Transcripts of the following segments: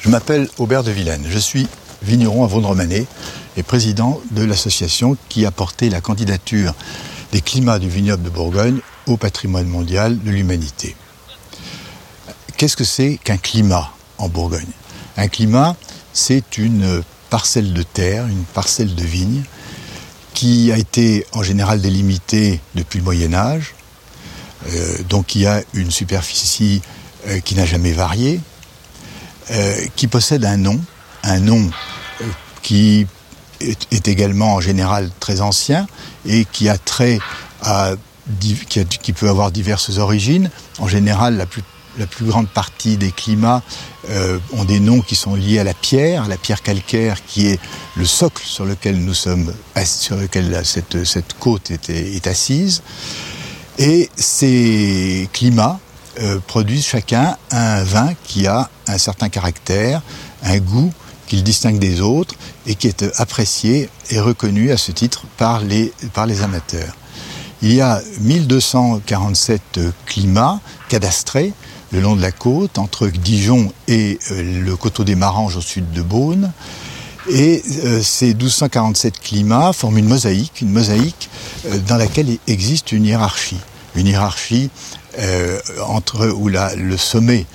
Je m'appelle Aubert de Vilaine. Je suis vigneron à Vaudremané et président de l'association qui a porté la candidature des climats du vignoble de Bourgogne au patrimoine mondial de l'humanité. Qu'est-ce que c'est qu'un climat en Bourgogne? Un climat, c'est une parcelle de terre, une parcelle de vigne qui a été en général délimitée depuis le Moyen Âge, euh, donc y a une superficie euh, qui n'a jamais varié, qui possède un nom, un nom qui est, également en général très ancien et qui a trait à qui, peut avoir diverses origines. En général, la plus, la plus grande partie des climats ont des noms qui sont liés à la pierre, la pierre calcaire qui est le socle sur lequel nous sommes, sur lequel cette, cette côte est, est assise. Et ces climats euh, produisent chacun un vin qui a un certain caractère, un goût qui le distingue des autres et qui est apprécié et reconnu à ce titre par les, amateurs. Il y a 1247 climats cadastrés le long de la côte, entre Dijon et euh, le coteau des Maranges au sud de Beaune. Et euh, ces 1247 climats forment une mosaïque, une mosaïque dans laquelle existe une hiérarchie. Une hiérarchie euh, entre où la, le sommet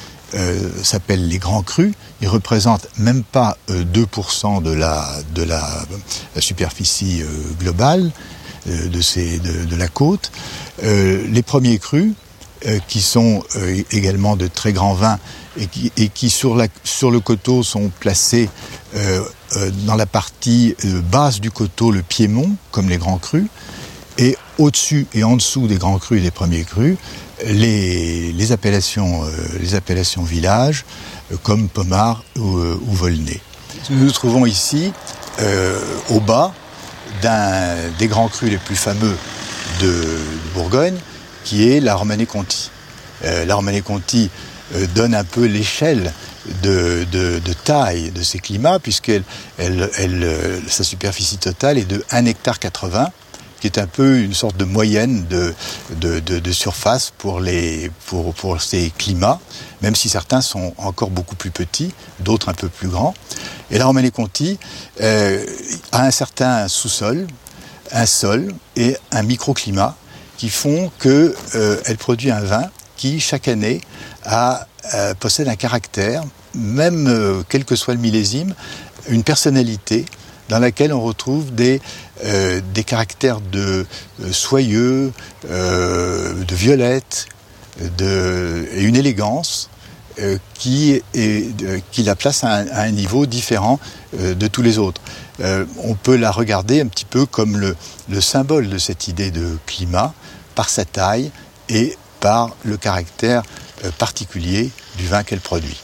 s'appelle les grands crus. Ils représentent même pas 2% de la, de la, superficie globale de, ces, de, de, la côte. les premiers crus, qui sont également de très grands vins et qui, et qui sur, la, sur, le coteau sont placés euh, euh, dans la partie euh, basse du coteau le piémont, comme les grands crus, et au-dessus et en dessous des grands crus et des premiers crus, les, appellations, les appellations villages, comme Pomard ou, ou Volnay. Nous nous trouvons ici au bas d'un des grands crus les plus fameux de, Bourgogne, qui est la Romanée-Conti. la Romanée-Conti donne un peu l'échelle de, taille de ces climats, puisque euh, sa superficie totale est de 1 hectare 80, qui est un peu une sorte de moyenne de, surface pour, ces climats, même si certains sont encore beaucoup plus petits, d'autres un peu plus grands. Et la Romanée-Conti euh, a un certain sous-sol, un sol et un microclimat qui font qu'elle euh, produit un vin qui, chaque année, euh, possède un caractère, même quel que soit le millésime, une personnalité dans laquelle on retrouve des, euh, des caractères de soyeux, de violette, de, et une élégance qui, est, qui la place à un, niveau différent de tous les autres. on peut la regarder un petit peu comme le, le symbole de cette idée de climat, par sa taille et par le caractère euh, particulier du vin qu'elle produit.